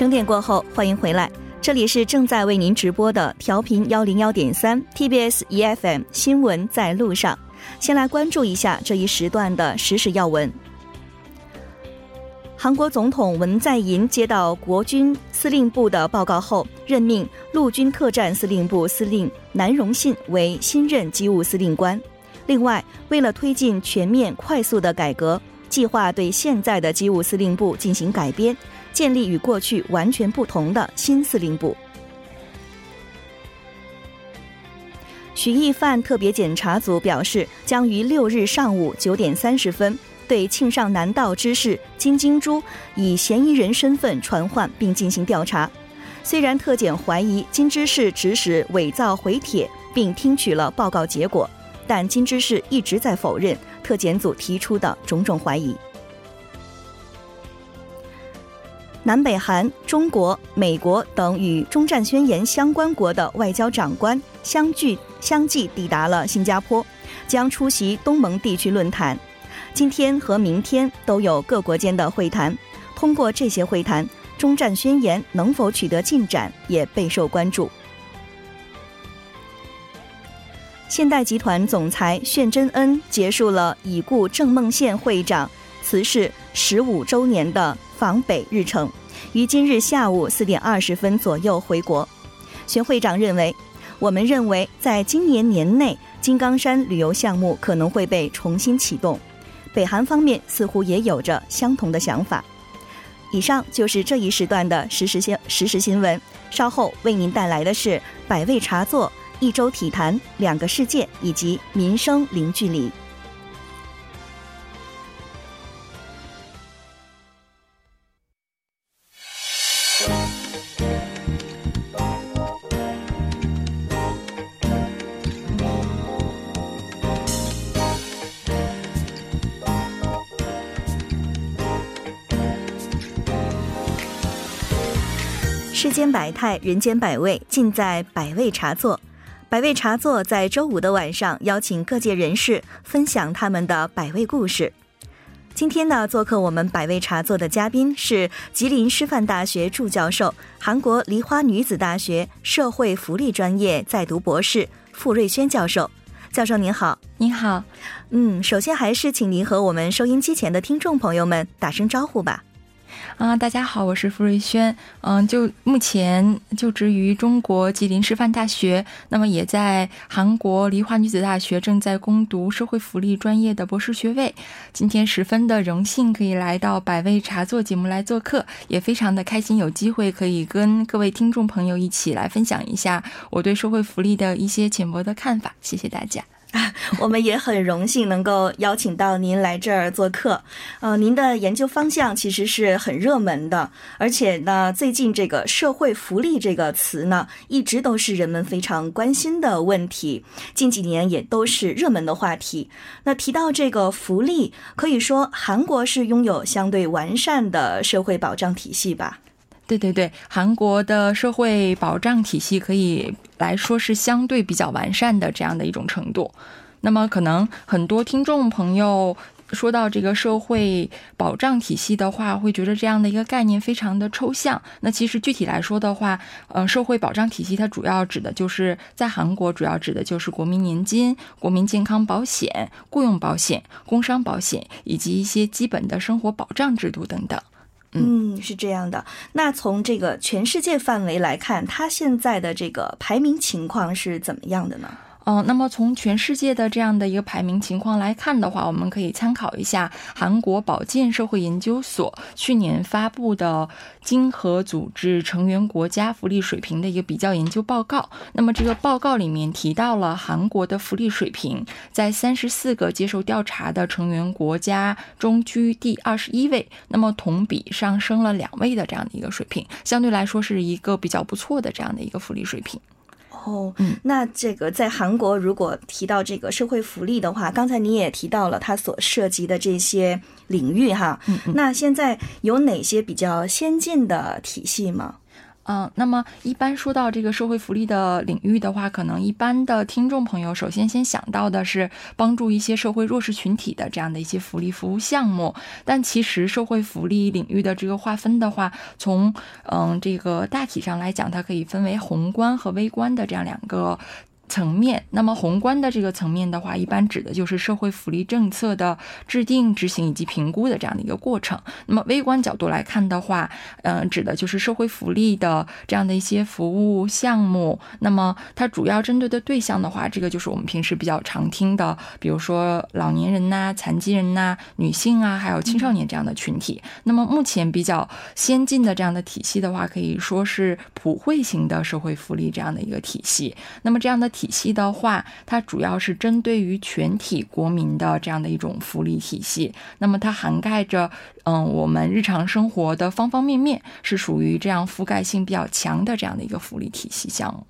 整点过后，欢迎回来，这里是正在为您直播的调频幺零幺点三 TBS EFM 新闻在路上。先来关注一下这一时段的实时要闻。韩国总统文在寅接到国军司令部的报告后，任命陆军特战司令部司令南荣信为新任机务司令官。另外，为了推进全面快速的改革，计划对现在的机务司令部进行改编，建立与过去完全不同的新司令部。许义范特别检查组表示，将于六日上午九点三十分对庆尚南道知事金金珠以嫌疑人身份传唤并进行调查。虽然特检怀疑金知事指使伪造回帖，并听取了报告结果，但金知事一直在否认特检组提出的种种怀疑。南北韩、中国、美国等与中战宣言相关国的外交长官相聚相继抵达了新加坡，将出席东盟地区论坛。今天和明天都有各国间的会谈。通过这些会谈，中战宣言能否取得进展也备受关注。现代集团总裁炫真恩结束了已故郑梦宪会长辞世十五周年的。访北日程，于今日下午四点二十分左右回国。玄会长认为，我们认为在今年年内，金刚山旅游项目可能会被重新启动。北韩方面似乎也有着相同的想法。以上就是这一时段的实时新实时新闻。稍后为您带来的是百味茶座、一周体坛、两个世界以及民生零距离。间百态，人间百味，尽在百味茶座。百味茶座在周五的晚上邀请各界人士分享他们的百味故事。今天呢，做客我们百味茶座的嘉宾是吉林师范大学助教授、韩国梨花女子大学社会福利专业在读博士傅瑞轩教授。教授您好，您好。嗯，首先还是请您和我们收音机前的听众朋友们打声招呼吧。啊，大家好，我是傅瑞轩。嗯，就目前就职于中国吉林师范大学，那么也在韩国梨花女子大学正在攻读社会福利专业的博士学位。今天十分的荣幸可以来到百味茶座节目来做客，也非常的开心有机会可以跟各位听众朋友一起来分享一下我对社会福利的一些浅薄的看法。谢谢大家。我们也很荣幸能够邀请到您来这儿做客。呃，您的研究方向其实是很热门的，而且呢，最近这个社会福利这个词呢，一直都是人们非常关心的问题，近几年也都是热门的话题。那提到这个福利，可以说韩国是拥有相对完善的社会保障体系吧？对对对，韩国的社会保障体系可以来说是相对比较完善的这样的一种程度。那么，可能很多听众朋友说到这个社会保障体系的话，会觉得这样的一个概念非常的抽象。那其实具体来说的话，呃，社会保障体系它主要指的就是在韩国主要指的就是国民年金、国民健康保险、雇佣保险、工伤保险以及一些基本的生活保障制度等等。嗯，是这样的。那从这个全世界范围来看，它现在的这个排名情况是怎么样的呢？嗯，那么从全世界的这样的一个排名情况来看的话，我们可以参考一下韩国保健社会研究所去年发布的经合组织成员国家福利水平的一个比较研究报告。那么这个报告里面提到了韩国的福利水平在三十四个接受调查的成员国家中居第二十一位，那么同比上升了两位的这样的一个水平，相对来说是一个比较不错的这样的一个福利水平。哦，嗯，那这个在韩国，如果提到这个社会福利的话，刚才你也提到了它所涉及的这些领域哈，嗯，那现在有哪些比较先进的体系吗？嗯，那么一般说到这个社会福利的领域的话，可能一般的听众朋友首先先想到的是帮助一些社会弱势群体的这样的一些福利服务项目。但其实社会福利领域的这个划分的话，从嗯这个大体上来讲，它可以分为宏观和微观的这样两个。层面，那么宏观的这个层面的话，一般指的就是社会福利政策的制定、执行以及评估的这样的一个过程。那么微观角度来看的话，嗯，指的就是社会福利的这样的一些服务项目。那么它主要针对的对象的话，这个就是我们平时比较常听的，比如说老年人呐、残疾人呐、女性啊，还有青少年这样的群体。那么目前比较先进的这样的体系的话，可以说是普惠型的社会福利这样的一个体系。那么这样的。体系的话，它主要是针对于全体国民的这样的一种福利体系。那么它涵盖着，嗯，我们日常生活的方方面面，是属于这样覆盖性比较强的这样的一个福利体系项目。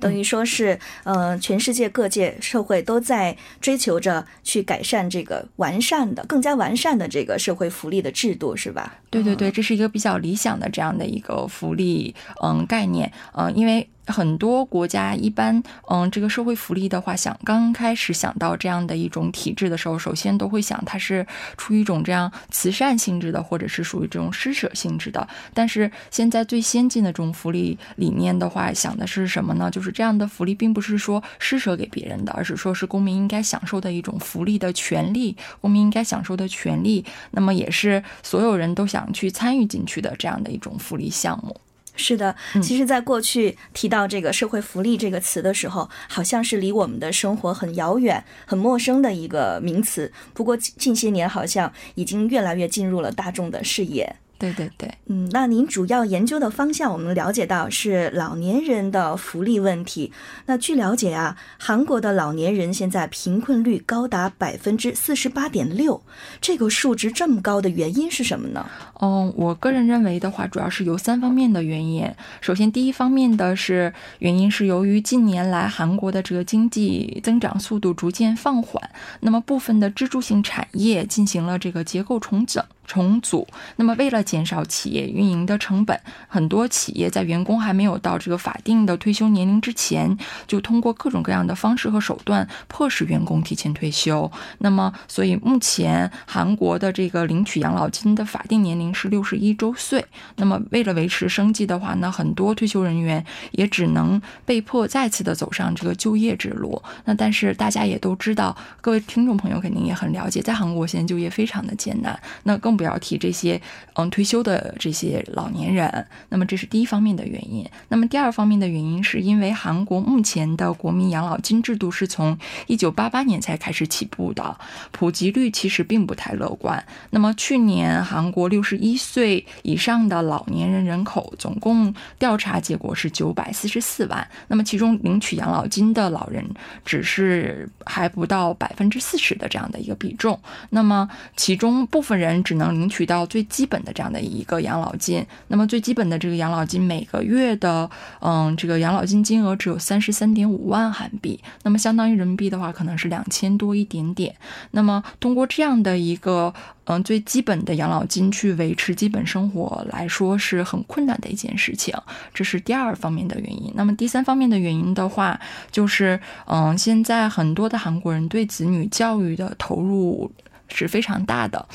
等于说是，呃，全世界各界社会都在追求着去改善这个完善的、更加完善的这个社会福利的制度，是吧？对对对，这是一个比较理想的这样的一个福利，嗯，概念，嗯，因为。很多国家一般，嗯，这个社会福利的话，想刚开始想到这样的一种体制的时候，首先都会想它是出于一种这样慈善性质的，或者是属于这种施舍性质的。但是现在最先进的这种福利理念的话，想的是什么呢？就是这样的福利并不是说施舍给别人的，而是说是公民应该享受的一种福利的权利，公民应该享受的权利。那么也是所有人都想去参与进去的这样的一种福利项目。是的，其实，在过去提到这个社会福利这个词的时候，好像是离我们的生活很遥远、很陌生的一个名词。不过近些年，好像已经越来越进入了大众的视野。对对对，嗯，那您主要研究的方向，我们了解到是老年人的福利问题。那据了解啊，韩国的老年人现在贫困率高达百分之四十八点六，这个数值这么高的原因是什么呢？嗯，我个人认为的话，主要是由三方面的原因。首先，第一方面的是原因是由于近年来韩国的这个经济增长速度逐渐放缓，那么部分的支柱性产业进行了这个结构重整。重组。那么，为了减少企业运营的成本，很多企业在员工还没有到这个法定的退休年龄之前，就通过各种各样的方式和手段，迫使员工提前退休。那么，所以目前韩国的这个领取养老金的法定年龄是六十一周岁。那么，为了维持生计的话呢，很多退休人员也只能被迫再次的走上这个就业之路。那但是大家也都知道，各位听众朋友肯定也很了解，在韩国现在就业非常的艰难。那更不要提这些，嗯，退休的这些老年人。那么这是第一方面的原因。那么第二方面的原因是因为韩国目前的国民养老金制度是从一九八八年才开始起步的，普及率其实并不太乐观。那么去年韩国六十一岁以上的老年人人口总共调查结果是九百四十四万，那么其中领取养老金的老人只是还不到百分之四十的这样的一个比重。那么其中部分人只能领取到最基本的这样的一个养老金，那么最基本的这个养老金每个月的，嗯，这个养老金金额只有三十三点五万韩币，那么相当于人民币的话，可能是两千多一点点。那么通过这样的一个，嗯，最基本的养老金去维持基本生活来说，是很困难的一件事情，这是第二方面的原因。那么第三方面的原因的话，就是，嗯，现在很多的韩国人对子女教育的投入是非常大的。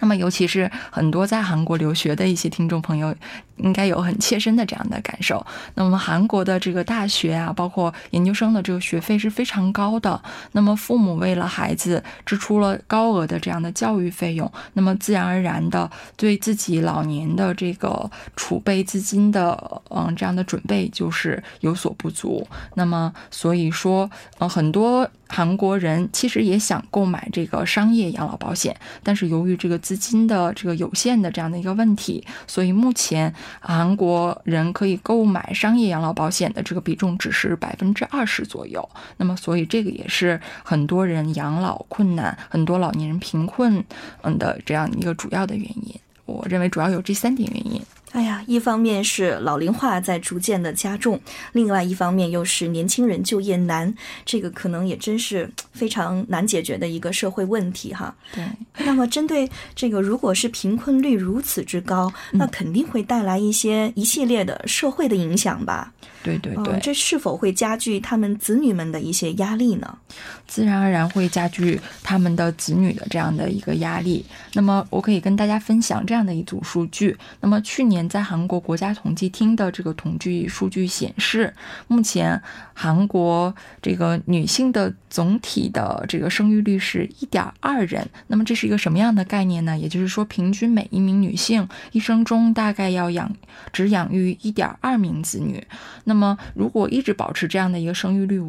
那么，尤其是很多在韩国留学的一些听众朋友。应该有很切身的这样的感受。那么韩国的这个大学啊，包括研究生的这个学费是非常高的。那么父母为了孩子支出了高额的这样的教育费用，那么自然而然的对自己老年的这个储备资金的嗯这样的准备就是有所不足。那么所以说，嗯很多韩国人其实也想购买这个商业养老保险，但是由于这个资金的这个有限的这样的一个问题，所以目前。韩国人可以购买商业养老保险的这个比重只是百分之二十左右，那么所以这个也是很多人养老困难、很多老年人贫困嗯的这样一个主要的原因。我认为主要有这三点原因。哎呀，一方面是老龄化在逐渐的加重，另外一方面又是年轻人就业难，这个可能也真是非常难解决的一个社会问题哈。对，那么针对这个，如果是贫困率如此之高，那肯定会带来一些一系列的社会的影响吧？对对对，这是否会加剧他们子女们的一些压力呢？自然而然会加剧他们的子女的这样的一个压力。那么，我可以跟大家分享这样的一组数据。那么，去年在韩国国家统计厅的这个统计数据显示，目前韩国这个女性的总体的这个生育率是一点二人。那么，这是一个什么样的概念呢？也就是说，平均每一名女性一生中大概要养只养育一点二名子女。那么，如果一直保持这样的一个生育率，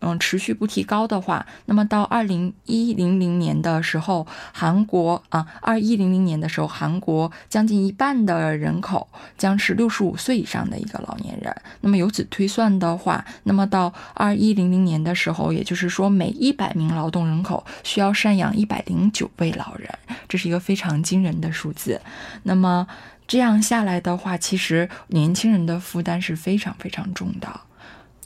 嗯，持续不提高的话，那么到二零一零零年的时候，韩国啊，二一零零年的时候，韩国将近一半的人口将是六十五岁以上的一个老年人。那么由此推算的话，那么到二一零零年的时候，也就是说每一百名劳动人口需要赡养一百零九位老人，这是一个非常惊人的数字。那么这样下来的话，其实年轻人的负担是非常非常重的。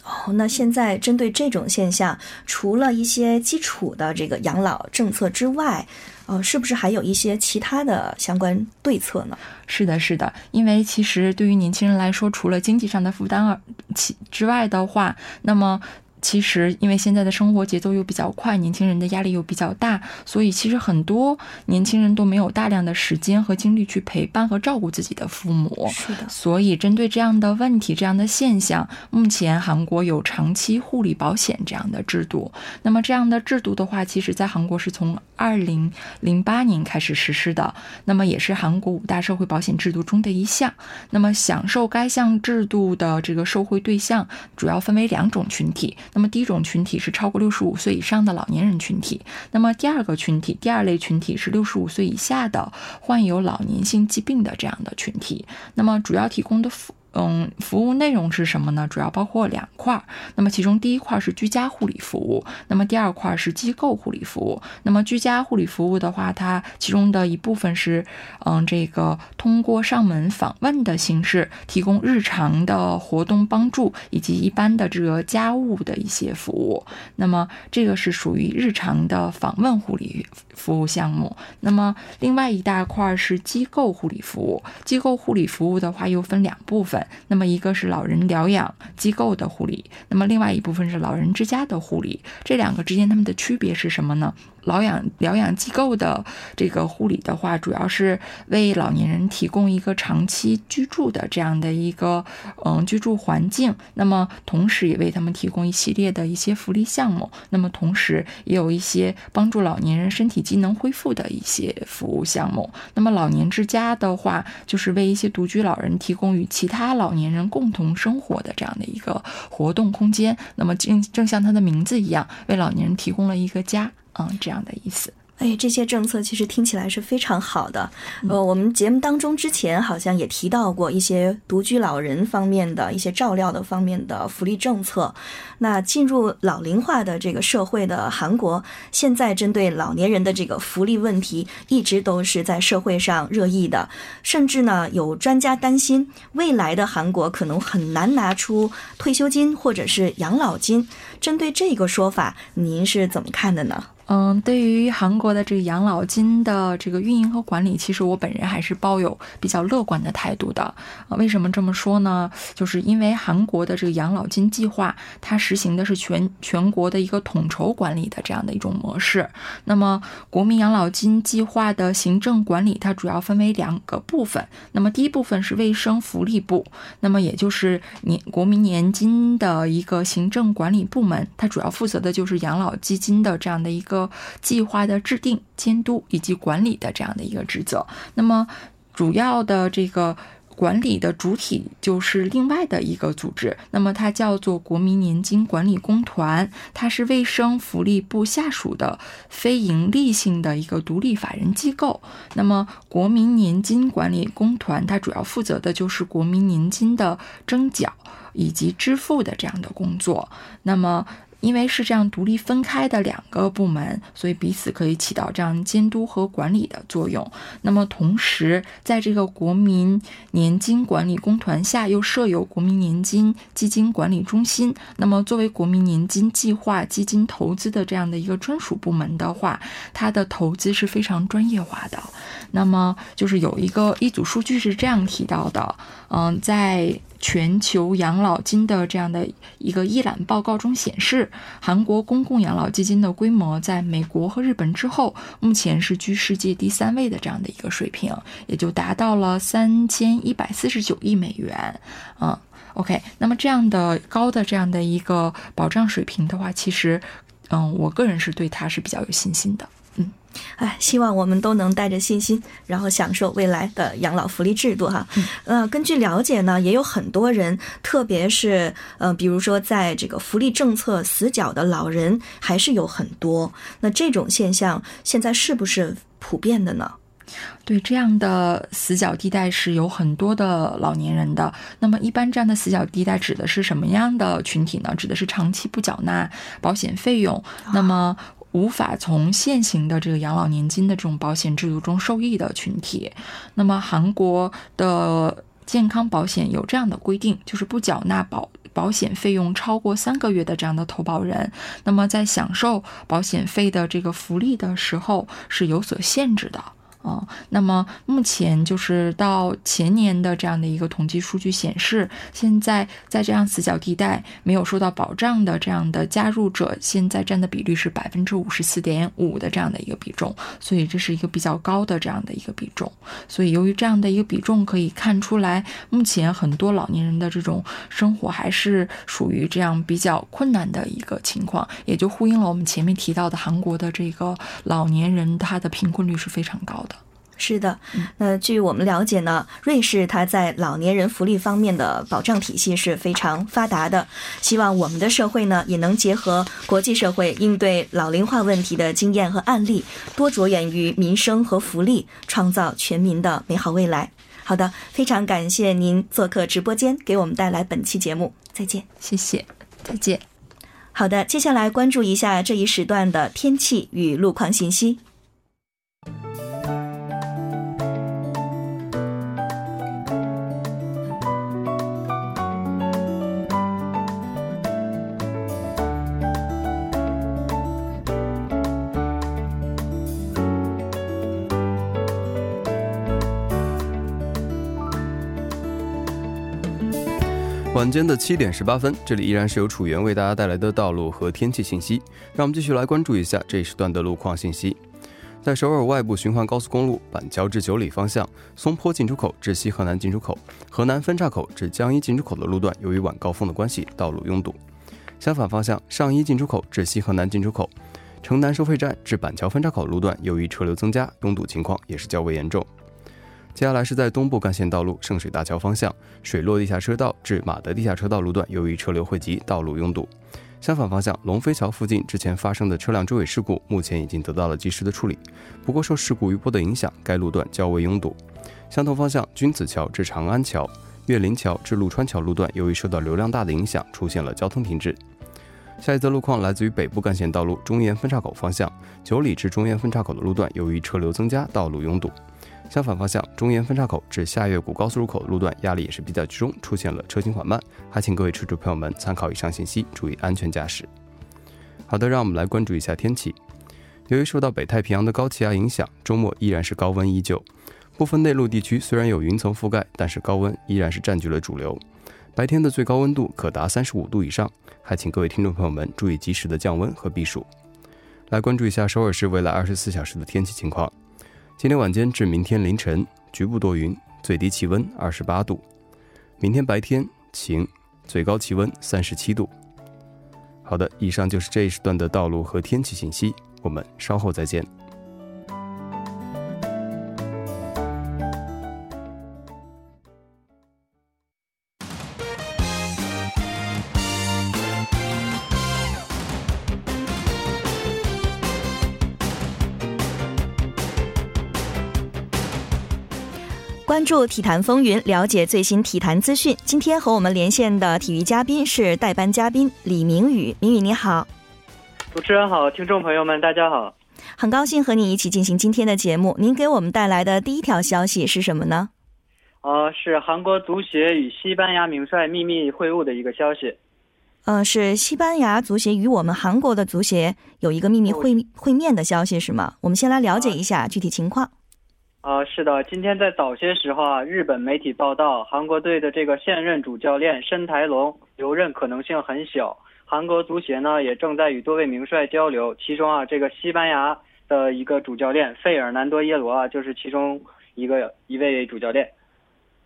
哦，那现在针对这种现象，除了一些基础的这个养老政策之外，呃，是不是还有一些其他的相关对策呢？是的，是的，因为其实对于年轻人来说，除了经济上的负担而其之外的话，那么。其实，因为现在的生活节奏又比较快，年轻人的压力又比较大，所以其实很多年轻人都没有大量的时间和精力去陪伴和照顾自己的父母。是的，所以针对这样的问题、这样的现象，目前韩国有长期护理保险这样的制度。那么这样的制度的话，其实在韩国是从二零零八年开始实施的，那么也是韩国五大社会保险制度中的一项。那么享受该项制度的这个受惠对象，主要分为两种群体。那么第一种群体是超过六十五岁以上的老年人群体，那么第二个群体，第二类群体是六十五岁以下的患有老年性疾病的这样的群体，那么主要提供的服。嗯，服务内容是什么呢？主要包括两块儿。那么其中第一块是居家护理服务，那么第二块是机构护理服务。那么居家护理服务的话，它其中的一部分是，嗯，这个通过上门访问的形式，提供日常的活动帮助以及一般的这个家务的一些服务。那么这个是属于日常的访问护理服务项目。那么另外一大块是机构护理服务。机构护理服务的话，又分两部分。那么一个是老人疗养机构的护理，那么另外一部分是老人之家的护理，这两个之间它们的区别是什么呢？老养疗养机构的这个护理的话，主要是为老年人提供一个长期居住的这样的一个嗯居住环境，那么同时也为他们提供一系列的一些福利项目，那么同时也有一些帮助老年人身体机能恢复的一些服务项目。那么老年之家的话，就是为一些独居老人提供与其他老年人共同生活的这样的一个活动空间。那么正正像它的名字一样，为老年人提供了一个家。嗯，这样的意思。哎，这些政策其实听起来是非常好的。呃，我们节目当中之前好像也提到过一些独居老人方面的一些照料的方面的福利政策。那进入老龄化的这个社会的韩国，现在针对老年人的这个福利问题，一直都是在社会上热议的。甚至呢，有专家担心，未来的韩国可能很难拿出退休金或者是养老金。针对这个说法，您是怎么看的呢？嗯，对于韩国的这个养老金的这个运营和管理，其实我本人还是抱有比较乐观的态度的。啊，为什么这么说呢？就是因为韩国的这个养老金计划，它实行的是全全国的一个统筹管理的这样的一种模式。那么，国民养老金计划的行政管理，它主要分为两个部分。那么，第一部分是卫生福利部，那么也就是年国民年金的一个行政管理部门，它主要负责的就是养老基金的这样的一个。个计划的制定、监督以及管理的这样的一个职责。那么，主要的这个管理的主体就是另外的一个组织。那么，它叫做国民年金管理公团，它是卫生福利部下属的非营利性的一个独立法人机构。那么，国民年金管理公团它主要负责的就是国民年金的征缴以及支付的这样的工作。那么，因为是这样独立分开的两个部门，所以彼此可以起到这样监督和管理的作用。那么同时，在这个国民年金管理公团下又设有国民年金基金管理中心。那么作为国民年金计划基金投资的这样的一个专属部门的话，它的投资是非常专业化的。那么就是有一个一组数据是这样提到的，嗯，在。全球养老金的这样的一个一览报告中显示，韩国公共养老基金的规模在美国和日本之后，目前是居世界第三位的这样的一个水平，也就达到了三千一百四十九亿美元。嗯，OK，那么这样的高的这样的一个保障水平的话，其实，嗯，我个人是对它是比较有信心的。嗯。哎，希望我们都能带着信心，然后享受未来的养老福利制度哈。呃，根据了解呢，也有很多人，特别是呃，比如说在这个福利政策死角的老人，还是有很多。那这种现象现在是不是普遍的呢？对，这样的死角地带是有很多的老年人的。那么，一般这样的死角地带指的是什么样的群体呢？指的是长期不缴纳保险费用，那么。无法从现行的这个养老年金的这种保险制度中受益的群体，那么韩国的健康保险有这样的规定，就是不缴纳保保险费用超过三个月的这样的投保人，那么在享受保险费的这个福利的时候是有所限制的。啊，那么目前就是到前年的这样的一个统计数据显示，现在在这样死角地带没有受到保障的这样的加入者，现在占的比率是百分之五十四点五的这样的一个比重，所以这是一个比较高的这样的一个比重。所以由于这样的一个比重，可以看出来，目前很多老年人的这种生活还是属于这样比较困难的一个情况，也就呼应了我们前面提到的韩国的这个老年人他的贫困率是非常高的。是的，那据我们了解呢，瑞士它在老年人福利方面的保障体系是非常发达的。希望我们的社会呢，也能结合国际社会应对老龄化问题的经验和案例，多着眼于民生和福利，创造全民的美好未来。好的，非常感谢您做客直播间，给我们带来本期节目。再见，谢谢，再见。好的，接下来关注一下这一时段的天气与路况信息。间的七点十八分，这里依然是由楚源为大家带来的道路和天气信息。让我们继续来关注一下这一时段的路况信息。在首尔外部循环高速公路板桥至九里方向，松坡进出口至西河南进出口、河南分岔口至江一进出口的路段，由于晚高峰的关系，道路拥堵。相反方向，上一进出口至西河南进出口、城南收费站至板桥分岔口路段，由于车流增加，拥堵情况也是较为严重。接下来是在东部干线道路圣水大桥方向水落地下车道至马德地下车道路段，由于车流汇集，道路拥堵。相反方向龙飞桥附近之前发生的车辆追尾事故，目前已经得到了及时的处理。不过受事故余波的影响，该路段较为拥堵。相同方向君子桥至长安桥、岳林桥至陆川桥路段，由于受到流量大的影响，出现了交通停滞。下一则路况来自于北部干线道路中原分岔口方向九里至中原分岔口的路段，由于车流增加，道路拥堵。相反方向，中原分岔口至下月谷高速入口路段压力也是比较集中，出现了车行缓慢，还请各位车主朋友们参考以上信息，注意安全驾驶。好的，让我们来关注一下天气。由于受到北太平洋的高气压影响，周末依然是高温依旧。部分内陆地区虽然有云层覆盖，但是高温依然是占据了主流。白天的最高温度可达三十五度以上，还请各位听众朋友们注意及时的降温和避暑。来关注一下首尔市未来二十四小时的天气情况。今天晚间至明天凌晨，局部多云，最低气温二十八度。明天白天晴，最高气温三十七度。好的，以上就是这一时段的道路和天气信息，我们稍后再见。关注体坛风云，了解最新体坛资讯。今天和我们连线的体育嘉宾是代班嘉宾李明宇，明宇你好。主持人好，听众朋友们，大家好。很高兴和你一起进行今天的节目。您给我们带来的第一条消息是什么呢？呃，是韩国足协与西班牙名帅秘密会晤的一个消息。呃，是西班牙足协与我们韩国的足协有一个秘密会会面的消息是吗？我们先来了解一下具体情况。啊，是的，今天在早些时候啊，日本媒体报道，韩国队的这个现任主教练申台龙留任可能性很小。韩国足协呢也正在与多位名帅交流，其中啊，这个西班牙的一个主教练费尔南多耶罗啊，就是其中一个一位主教练。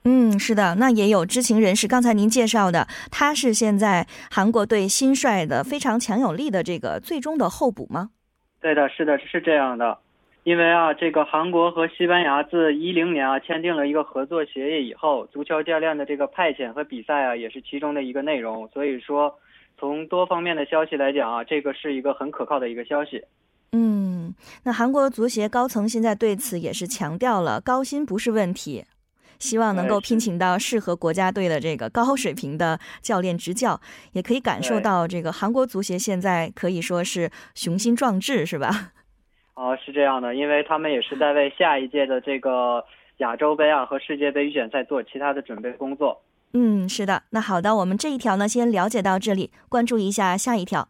嗯，是的，那也有知情人士，刚才您介绍的，他是现在韩国队新帅的非常强有力的这个最终的候补吗？对的，是的，是这样的。因为啊，这个韩国和西班牙自一零年啊签订了一个合作协议以后，足球教练的这个派遣和比赛啊也是其中的一个内容。所以说，从多方面的消息来讲啊，这个是一个很可靠的一个消息。嗯，那韩国足协高层现在对此也是强调了，高薪不是问题。希望能够聘请到适合国家队的这个高水平的教练执教，也可以感受到这个韩国足协现在可以说是雄心壮志，是吧？哦，是这样的，因为他们也是在为下一届的这个亚洲杯啊和世界杯预选赛做其他的准备工作。嗯，是的。那好的，我们这一条呢先了解到这里，关注一下下一条。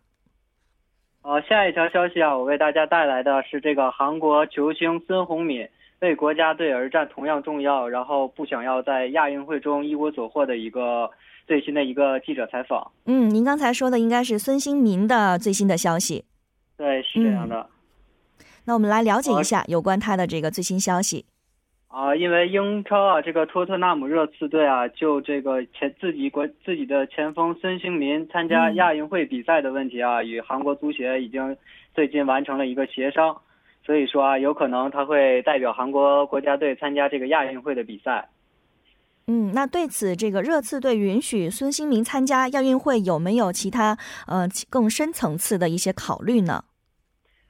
呃，下一条消息啊，我为大家带来的是这个韩国球星孙宏敏。为国家队而战同样重要，然后不想要在亚运会中一无所获的一个最新的一个记者采访。嗯，您刚才说的应该是孙兴民的最新的消息。对，是这样的。那我们来了解一下有关他的这个最新消息。啊，因为英超啊，这个托特纳姆热刺队啊，就这个前自己国自己的前锋孙兴民参加亚运会比赛的问题啊，与韩国足协已经最近完成了一个协商。所以说啊，有可能他会代表韩国国家队参加这个亚运会的比赛。嗯，那对此，这个热刺队允许孙兴民参加亚运会，有没有其他呃更深层次的一些考虑呢？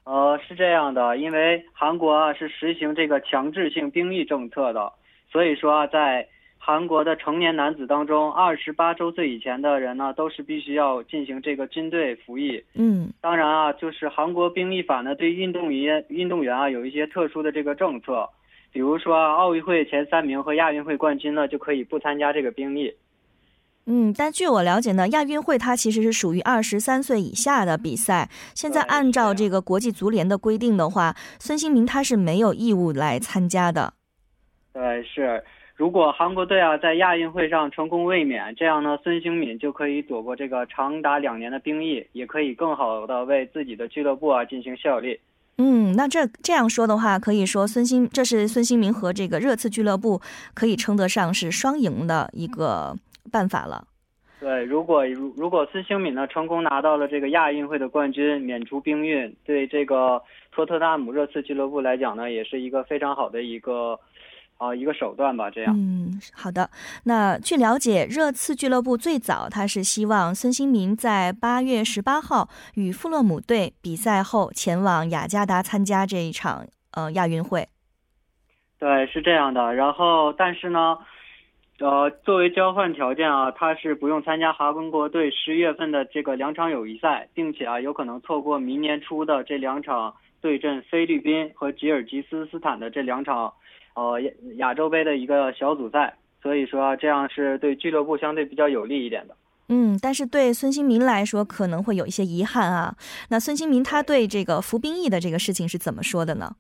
呃，是这样的，因为韩国啊是实行这个强制性兵役政策的，所以说啊在。韩国的成年男子当中，二十八周岁以前的人呢，都是必须要进行这个军队服役。嗯，当然啊，就是韩国兵役法呢，对运动员运动员啊有一些特殊的这个政策，比如说奥运会前三名和亚运会冠军呢，就可以不参加这个兵役。嗯，但据我了解呢，亚运会它其实是属于二十三岁以下的比赛。现在按照这个国际足联的规定的话，孙兴民他是没有义务来参加的。对，是。如果韩国队啊在亚运会上成功卫冕，这样呢，孙兴敏就可以躲过这个长达两年的兵役，也可以更好的为自己的俱乐部啊进行效力。嗯，那这这样说的话，可以说孙兴这是孙兴民和这个热刺俱乐部可以称得上是双赢的一个办法了。对，如果如如果孙兴敏呢成功拿到了这个亚运会的冠军，免除兵运，对这个托特纳姆热刺俱乐部来讲呢，也是一个非常好的一个。啊，一个手段吧，这样。嗯，好的。那据了解，热刺俱乐部最早他是希望孙兴民在八月十八号与富勒姆队比赛后前往雅加达参加这一场呃亚运会。对，是这样的。然后，但是呢，呃，作为交换条件啊，他是不用参加韩国队十月份的这个两场友谊赛，并且啊，有可能错过明年初的这两场对阵菲律宾和吉尔吉斯斯坦的这两场。呃，亚亚洲杯的一个小组赛，所以说这样是对俱乐部相对比较有利一点的。嗯，但是对孙兴民来说可能会有一些遗憾啊。那孙兴民他对这个服兵役的这个事情是怎么说的呢？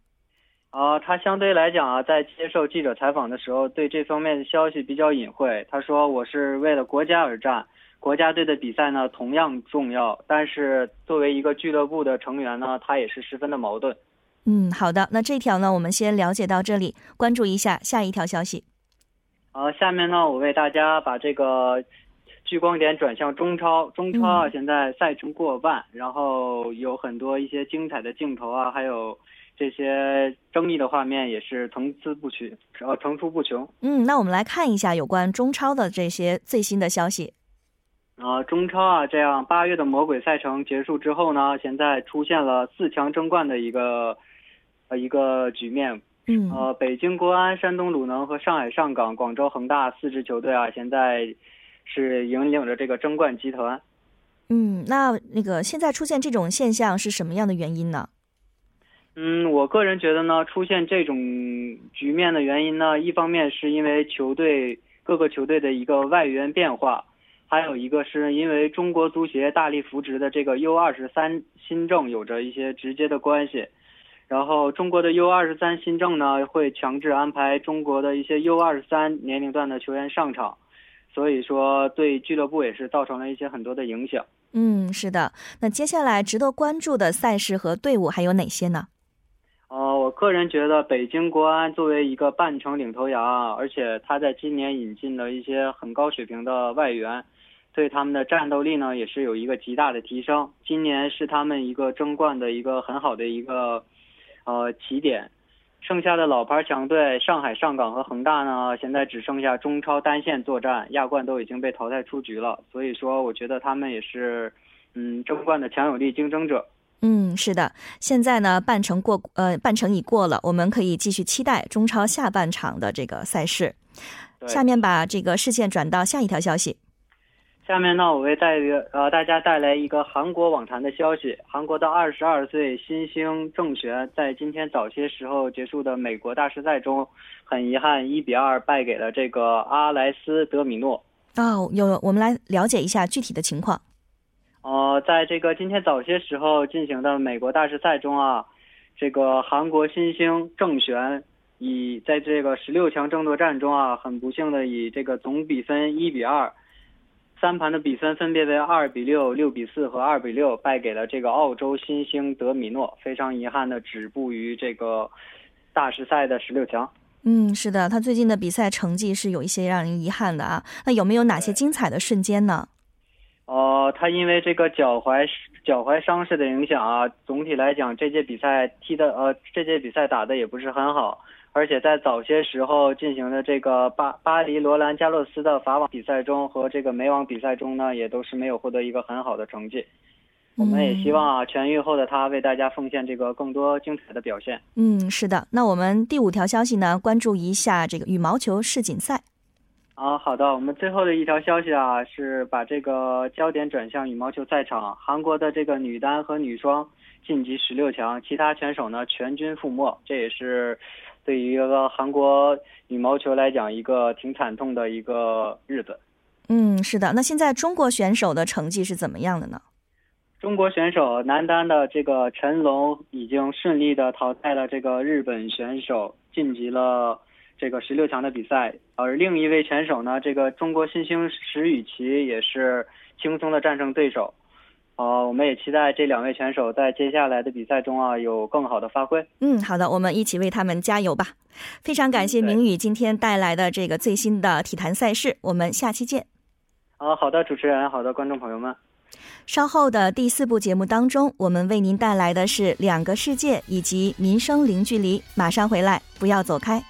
啊，他相对来讲啊，在接受记者采访的时候，对这方面的消息比较隐晦。他说：“我是为了国家而战，国家队的比赛呢同样重要，但是作为一个俱乐部的成员呢，他也是十分的矛盾。”嗯，好的，那这条呢，我们先了解到这里，关注一下下一条消息。好，下面呢，我为大家把这个聚光点转向中超。中超啊，现在赛程过半，然后有很多一些精彩的镜头啊，还有这些争议的画面也是层出不穷，呃，层出不穷。嗯，那我们来看一下有关中超的这些最新的消息。啊，中超啊，这样八月的魔鬼赛程结束之后呢，现在出现了四强争冠的一个。呃，一个局面，嗯，呃，北京国安、山东鲁能和上海上港、广州恒大四支球队啊，现在是引领着这个争冠集团。嗯，那那个现在出现这种现象是什么样的原因呢？嗯，我个人觉得呢，出现这种局面的原因呢，一方面是因为球队各个球队的一个外援变化，还有一个是因为中国足协大力扶植的这个 U 二十三新政有着一些直接的关系。然后中国的 U 二十三新政呢，会强制安排中国的一些 U 二十三年龄段的球员上场，所以说对俱乐部也是造成了一些很多的影响。嗯，是的。那接下来值得关注的赛事和队伍还有哪些呢？呃，我个人觉得北京国安作为一个半程领头羊，而且他在今年引进了一些很高水平的外援，对他们的战斗力呢也是有一个极大的提升。今年是他们一个争冠的一个很好的一个呃起点。剩下的老牌强队上海上港和恒大呢，现在只剩下中超单线作战，亚冠都已经被淘汰出局了。所以说，我觉得他们也是嗯争冠的强有力竞争者。嗯，是的，现在呢，半程过，呃，半程已过了，我们可以继续期待中超下半场的这个赛事。下面把这个视线转到下一条消息。下面呢，我为带呃大家带来一个韩国网坛的消息。韩国的二十二岁新星郑玄在今天早些时候结束的美国大师赛中，很遗憾一比二败给了这个阿莱斯德米诺。哦，有，我们来了解一下具体的情况。呃，在这个今天早些时候进行的美国大师赛中啊，这个韩国新星郑玄以在这个十六强争夺战中啊，很不幸的以这个总比分一比二，三盘的比分分别为二比六、六比四和二比六，败给了这个澳洲新星德米诺，非常遗憾的止步于这个大师赛的十六强。嗯，是的，他最近的比赛成绩是有一些让人遗憾的啊。那有没有哪些精彩的瞬间呢？呃，他因为这个脚踝脚踝伤势的影响啊，总体来讲这届比赛踢的呃，这届比赛打的也不是很好，而且在早些时候进行的这个巴巴黎罗兰加洛斯的法网比赛中和这个美网比赛中呢，也都是没有获得一个很好的成绩。我们也希望啊，痊愈后的他为大家奉献这个更多精彩的表现。嗯，是的。那我们第五条消息呢，关注一下这个羽毛球世锦赛。啊，好的，我们最后的一条消息啊，是把这个焦点转向羽毛球赛场。韩国的这个女单和女双晋级十六强，其他选手呢全军覆没，这也是对于一个韩国羽毛球来讲一个挺惨痛的一个日子。嗯，是的。那现在中国选手的成绩是怎么样的呢？中国选手男单的这个陈龙已经顺利的淘汰了这个日本选手，晋级了。这个十六强的比赛，而另一位选手呢，这个中国新星石宇奇也是轻松的战胜对手。呃，我们也期待这两位选手在接下来的比赛中啊有更好的发挥。嗯，好的，我们一起为他们加油吧。非常感谢明宇今天带来的这个最新的体坛赛事，我们下期见。啊，好的，主持人，好的，观众朋友们。稍后的第四部节目当中，我们为您带来的是两个世界以及民生零距离。马上回来，不要走开。